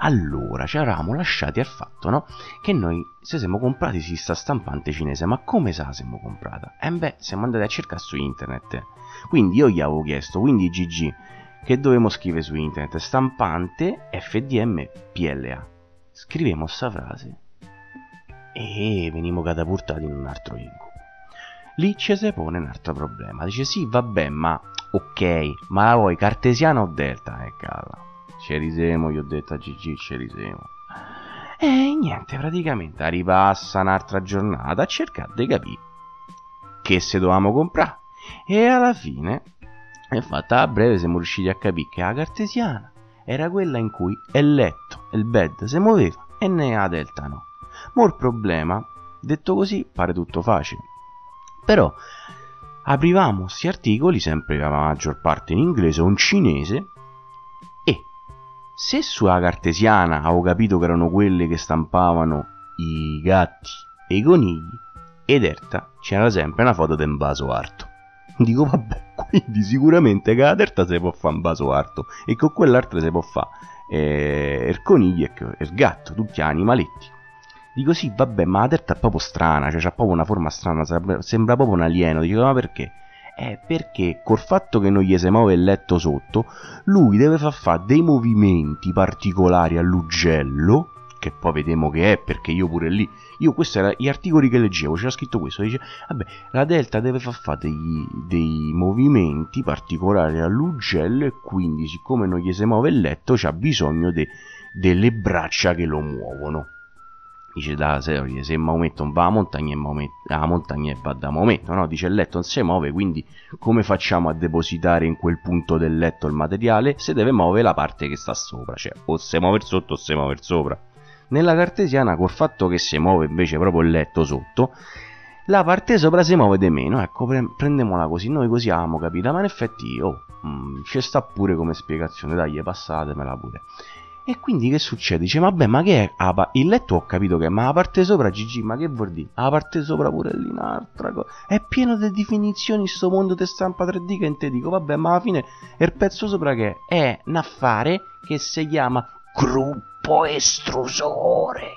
Allora, ci eravamo lasciati al fatto, no? Che noi se siamo comprati si sta stampante cinese, ma come sa siamo comprata? Eh beh, siamo andati a cercare su internet. Quindi io gli avevo chiesto, quindi GG, che dovevamo scrivere su internet? Stampante FDM PLA. Scrivemo sta frase e venimo catapultati in un altro incubo. Lì ci si pone un altro problema. Dice sì, vabbè, ma ok, ma poi cartesiano o delta? Eh, calla. Ci risemo, gli ho detto a Gigi, ci risemo. E niente, praticamente ripassa un'altra giornata a cercare di capire che se dovevamo comprare. E alla fine, è fatta a breve, siamo riusciti a capire che la cartesiana era quella in cui il letto, il bed, si muoveva e ne la delta no. Ma il problema, detto così, pare tutto facile. Però aprivamo questi articoli, sempre la maggior parte in inglese o in cinese, se sulla cartesiana avevo capito che erano quelle che stampavano i gatti e i conigli, ed Erta c'era sempre una foto di un vaso arto. Dico vabbè, quindi sicuramente che la terza si può fare un vaso arto e con quell'altra si può fare eh, il coniglio e il gatto, tutti animaletti. Dico sì, vabbè, ma la terza è proprio strana, cioè ha proprio una forma strana, sembra proprio un alieno. Dico ma perché? Eh, perché col fatto che non gli si muove il letto sotto, lui deve far fare dei movimenti particolari all'ugello, che poi vediamo che è, perché io pure lì, io questi erano gli articoli che leggevo, c'era scritto questo, dice, vabbè, la delta deve far fare dei, dei movimenti particolari all'ugello e quindi siccome non gli si muove il letto, c'ha bisogno de, delle braccia che lo muovono dice da serie se Maometto va a montagna e montagna va da Maometto no? dice il letto non si muove quindi come facciamo a depositare in quel punto del letto il materiale? Se deve muovere la parte che sta sopra cioè o si muove sotto o si muove sopra. Nella cartesiana col fatto che si muove invece proprio il letto sotto la parte sopra si muove di meno ecco pre- prendiamola così noi così abbiamo capito? Ma in effetti oh, mm, ci sta pure come spiegazione dai passatemela pure e quindi che succede? Dice, vabbè, ma che è? Ah, il letto ho capito che è, ma la parte sopra, Gigi, ma che vuol dire? La parte sopra pure lì un'altra cosa. È pieno di definizioni sto mondo di stampa 3D che te dico, vabbè, ma alla fine il pezzo sopra che è? È un affare che si chiama gruppo estrusore.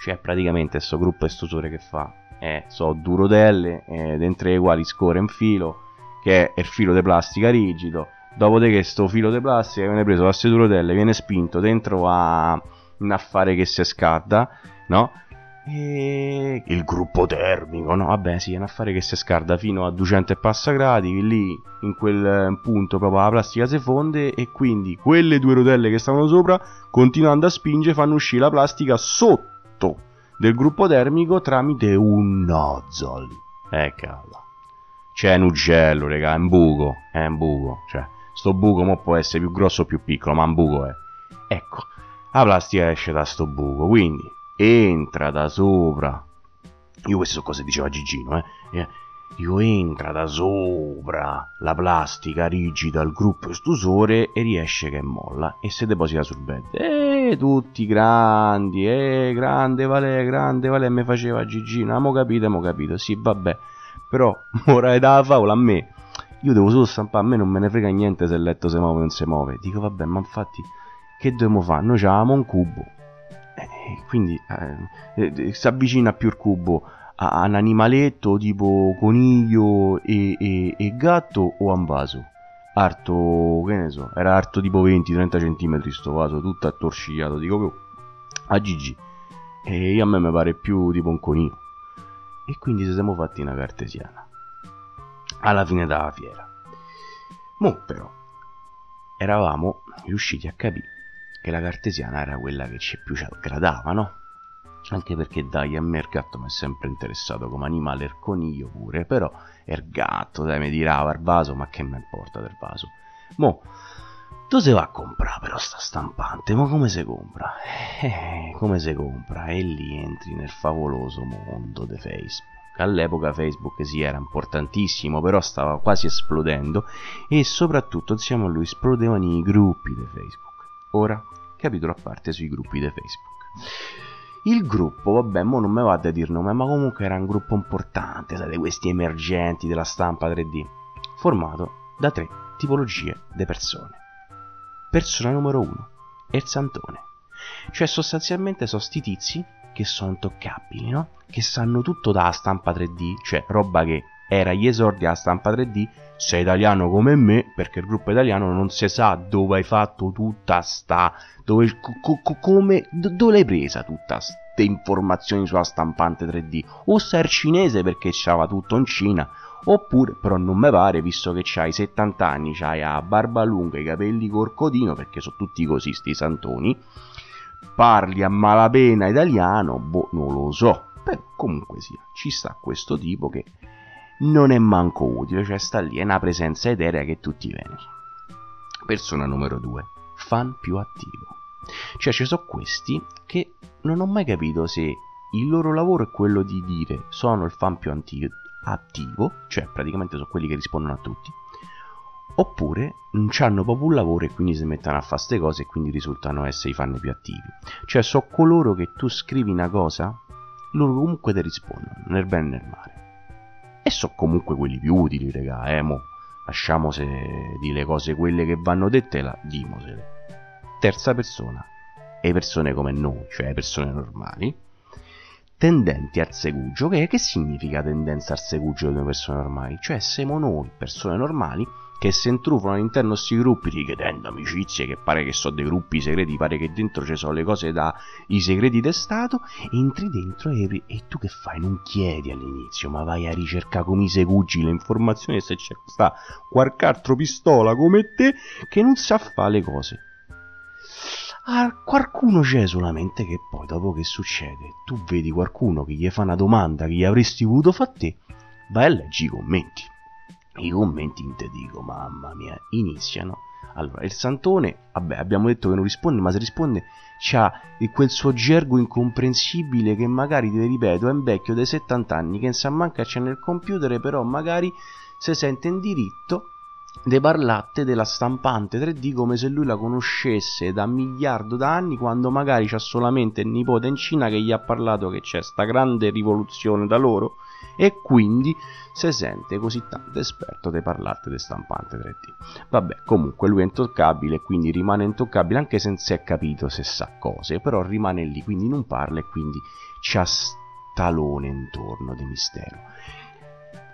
Cioè, praticamente questo gruppo estrusore che fa? Eh, so, due rotelle, eh, dentro le quali scorre un filo, che è il filo di plastica rigido Dopodiché sto filo di plastica viene preso da queste rotelle, viene spinto dentro a un affare che si scalda, no? E il gruppo termico, no? Vabbè, sì, è un affare che si scalda fino a 200 e passa gradi, lì in quel punto proprio la plastica si fonde e quindi quelle due rotelle che stavano sopra, continuando a spingere, fanno uscire la plastica sotto del gruppo termico tramite un nozzle. Eh, cavolo. C'è un ugello, raga, è un buco, è un buco, cioè Sto buco mo può essere più grosso o più piccolo, ma un buco è. Ecco, la plastica esce da sto buco, quindi entra da sopra. Io questo sono cose diceva Gigino, eh. eh. Io entra da sopra la plastica rigida al gruppo estusore e riesce che molla e si deposita sul bed. E tutti grandi, eh, grande Valè, grande Valè, mi faceva Gigino, ah, capito, mo capito, sì, vabbè. Però, ora è da favola a me io devo solo stampare, a me non me ne frega niente se il letto si muove o non si muove. Dico, vabbè, ma infatti, che dobbiamo fare? Noi avevamo un cubo. Eh, quindi eh, eh, si avvicina più il cubo a, un animaletto tipo coniglio e, e, e gatto o a un vaso. Arto, che ne so, era arto tipo 20-30 cm sto vaso, tutto attorcigliato. Dico, oh, a Gigi. E a me mi pare più tipo un coniglio. E quindi ci siamo fatti una cartesiana alla fine della fiera. Mo però eravamo riusciti a capire che la cartesiana era quella che ci più ci aggradava, no? Anche perché dai, a me il gatto mi è sempre interessato come animale, il coniglio pure, però il gatto, dai, mi dirava il vaso, ma che mi importa del vaso? Mo, tu se va a comprare però sta stampante, ma come si compra? Eh, come si compra? E lì entri nel favoloso mondo di Facebook all'epoca Facebook sì era importantissimo, però stava quasi esplodendo e soprattutto insieme a lui esplodevano i gruppi di Facebook. Ora, capitolo a parte sui gruppi di Facebook. Il gruppo, vabbè, mo non me vado a dire nome, ma comunque era un gruppo importante, sai, questi emergenti della stampa 3D, formato da tre tipologie di persone. Persona numero uno, il santone. Cioè sostanzialmente sono sti tizi che sono intoccabili, no? Che sanno tutto dalla stampa 3D, cioè roba che era gli esordi alla stampa 3D, sei italiano come me, perché il gruppo italiano non si sa dove hai fatto tutta sta... dove... Co, co, come... dove l'hai presa tutta queste informazioni sulla stampante 3D? O sei cinese perché c'ava tutto in Cina, oppure, però non mi pare, visto che c'hai 70 anni, c'hai la barba lunga, i capelli corcodino, perché sono tutti così sti santoni, parli a malapena italiano, boh, non lo so. Però comunque sia, ci sta questo tipo che non è manco utile, cioè sta lì, è una presenza eterea che tutti vengono. Persona numero 2, fan più attivo. Cioè ci sono questi che non ho mai capito se il loro lavoro è quello di dire sono il fan più attivo, cioè praticamente sono quelli che rispondono a tutti, oppure non hanno proprio un lavoro e quindi si mettono a fare queste cose e quindi risultano essere i fan più attivi. Cioè so coloro che tu scrivi una cosa, loro comunque ti rispondono, nel bene e nel male. E so comunque quelli più utili, regà, eh, mo. Lasciamo se di le cose quelle che vanno dette, la dimosele. Terza persona, e persone come noi, cioè persone normali, tendenti al segugio. Che, che significa tendenza al segugio delle persone normali? Cioè siamo noi, persone normali, che si intrufano all'interno di questi gruppi richiedendo amicizie che pare che sono dei gruppi segreti, pare che dentro ci sono le cose da i segreti di Stato, entri dentro e, e tu che fai? Non chiedi all'inizio, ma vai a ricercare come i segugi le informazioni se c'è sta qualche altro pistola come te che non sa fare le cose. Ah, qualcuno c'è solamente che poi dopo che succede tu vedi qualcuno che gli fa una domanda che gli avresti voluto fare te, vai a leggere i commenti i commenti in te dico, mamma mia, iniziano. Allora, il Santone, vabbè, abbiamo detto che non risponde, ma se risponde c'ha quel suo gergo incomprensibile che magari, ti ripeto, è un vecchio dei 70 anni che non sa manca c'è nel computer, però magari si sente in diritto de parlatte della stampante 3D come se lui la conoscesse da miliardo d'anni quando magari c'ha solamente il nipote in Cina che gli ha parlato che c'è sta grande rivoluzione da loro e quindi si sente così tanto esperto di parlarti di stampante 3D. Vabbè, comunque lui è intoccabile, quindi rimane intoccabile anche se non si è capito se sa cose, però rimane lì, quindi non parla e quindi c'ha stalone intorno di mistero.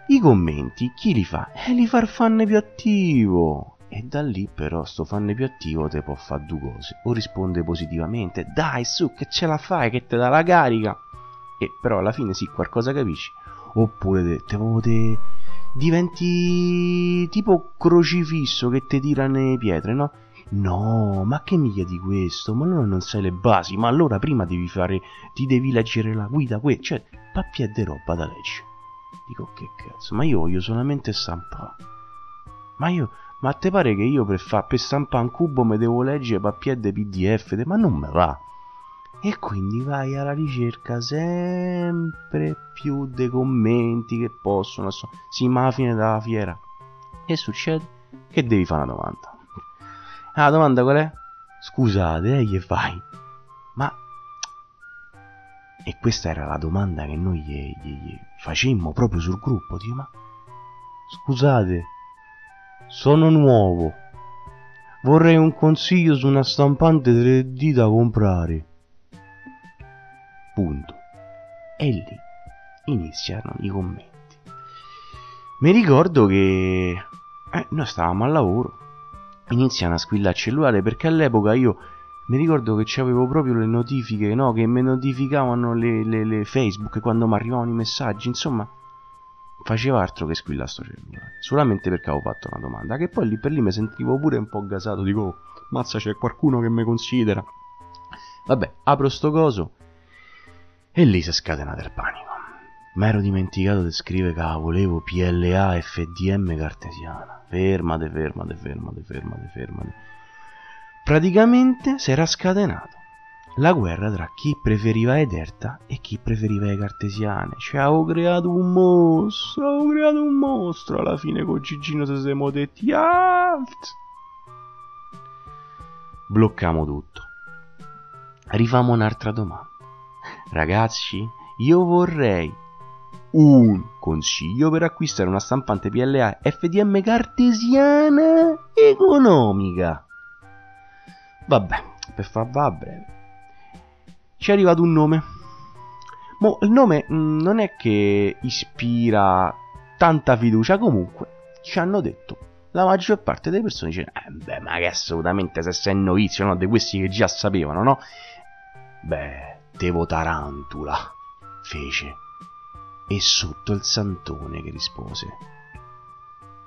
I commenti chi li fa? Eh, li fa il fan più attivo. E da lì però sto fan più attivo te può fare due cose. O risponde positivamente, dai su che ce la fai, che te dà la carica. E però alla fine sì, qualcosa capisci oppure te, te, te diventi tipo crocifisso che ti tirano le pietre, no? No, ma che mica di questo? Ma allora non sai le basi, ma allora prima devi fare, ti devi leggere la guida, que- cioè, pappia di roba da leggere. Dico, che cazzo, ma io voglio solamente stampare. Ma io, ma te pare che io per, fa, per stampare un cubo mi devo leggere pappia di PDF? Ma non me va e quindi vai alla ricerca sempre più dei commenti che possono si ma alla fine della fiera. E succede? Che devi fare una domanda. Ah, la domanda qual è? scusate eh, gli fai? Ma e questa era la domanda che noi gli, gli, gli facemmo proprio sul gruppo Dico, ma scusate sono nuovo. Vorrei un consiglio su una stampante 3D da comprare punto. E lì iniziano i commenti. Mi ricordo che eh, noi stavamo al lavoro, iniziano a squillare il cellulare perché all'epoca io mi ricordo che avevo proprio le notifiche, no? Che mi notificavano le, le, le Facebook quando mi arrivavano i messaggi, insomma, faceva altro che squillare sto cellulare, solamente perché avevo fatto una domanda, che poi lì per lì mi sentivo pure un po' gasato, dico, oh, mazza c'è qualcuno che mi considera. Vabbè, apro sto coso, e lì si è scatenato il panico. Ma ero dimenticato di scrivere che volevo PLA FDM cartesiana. Fermate, fermate, fermate, fermate, fermate. Praticamente si era scatenato la guerra tra chi preferiva Ederta e chi preferiva le cartesiane. Cioè, avevo creato un mostro, avevo creato un mostro. Alla fine con Gigino ci siamo detti alt. Bloccamo tutto. Rifamo un'altra domanda. Ragazzi, io vorrei un consiglio per acquistare una stampante PLA FDM cartesiana economica. Vabbè, per farla a breve. ci è arrivato un nome. Mo, il nome mh, mm, non è che ispira tanta fiducia, comunque ci hanno detto. La maggior parte delle persone dice, eh beh, ma che assolutamente se sei novizio, no? Di questi che già sapevano, no? Beh, devo tarantula, fece. E sotto il santone che rispose.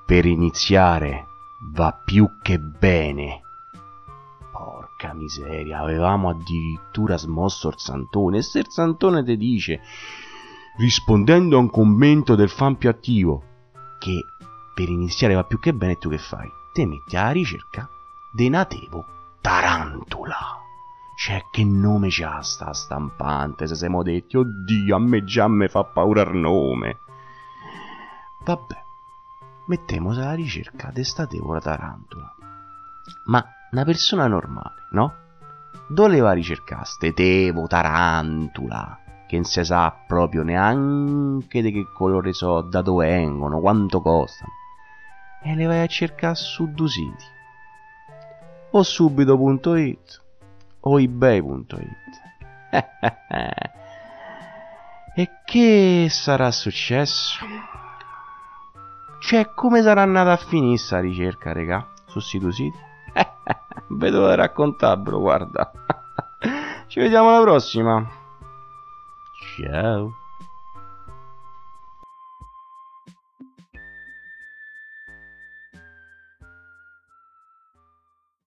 Per iniziare va più che bene. Porca miseria, avevamo addirittura smosso il santone. E se il santone ti dice, rispondendo a un commento del fan più attivo, che per iniziare va più che bene, tu che fai? Te metti alla ricerca de Natevo Tarantula. Cioè, che nome c'ha sta stampante? Se siamo detti, oddio, a me già me fa paura il nome. Vabbè, mettiamo alla ricerca di sta tevora tarantula. Ma una persona normale, no? Dove va a ricercare ste tevo tarantula? Che non si sa proprio neanche di che colore so, da dove vengono, quanto costano. E le vai a cercare su due siti. O subito.it o ebay.it. e che sarà successo? Cioè, come sarà andata a finire sta ricerca, regà, su sito siti? Vedo da raccontarvelo, guarda. Ci vediamo alla prossima. Ciao.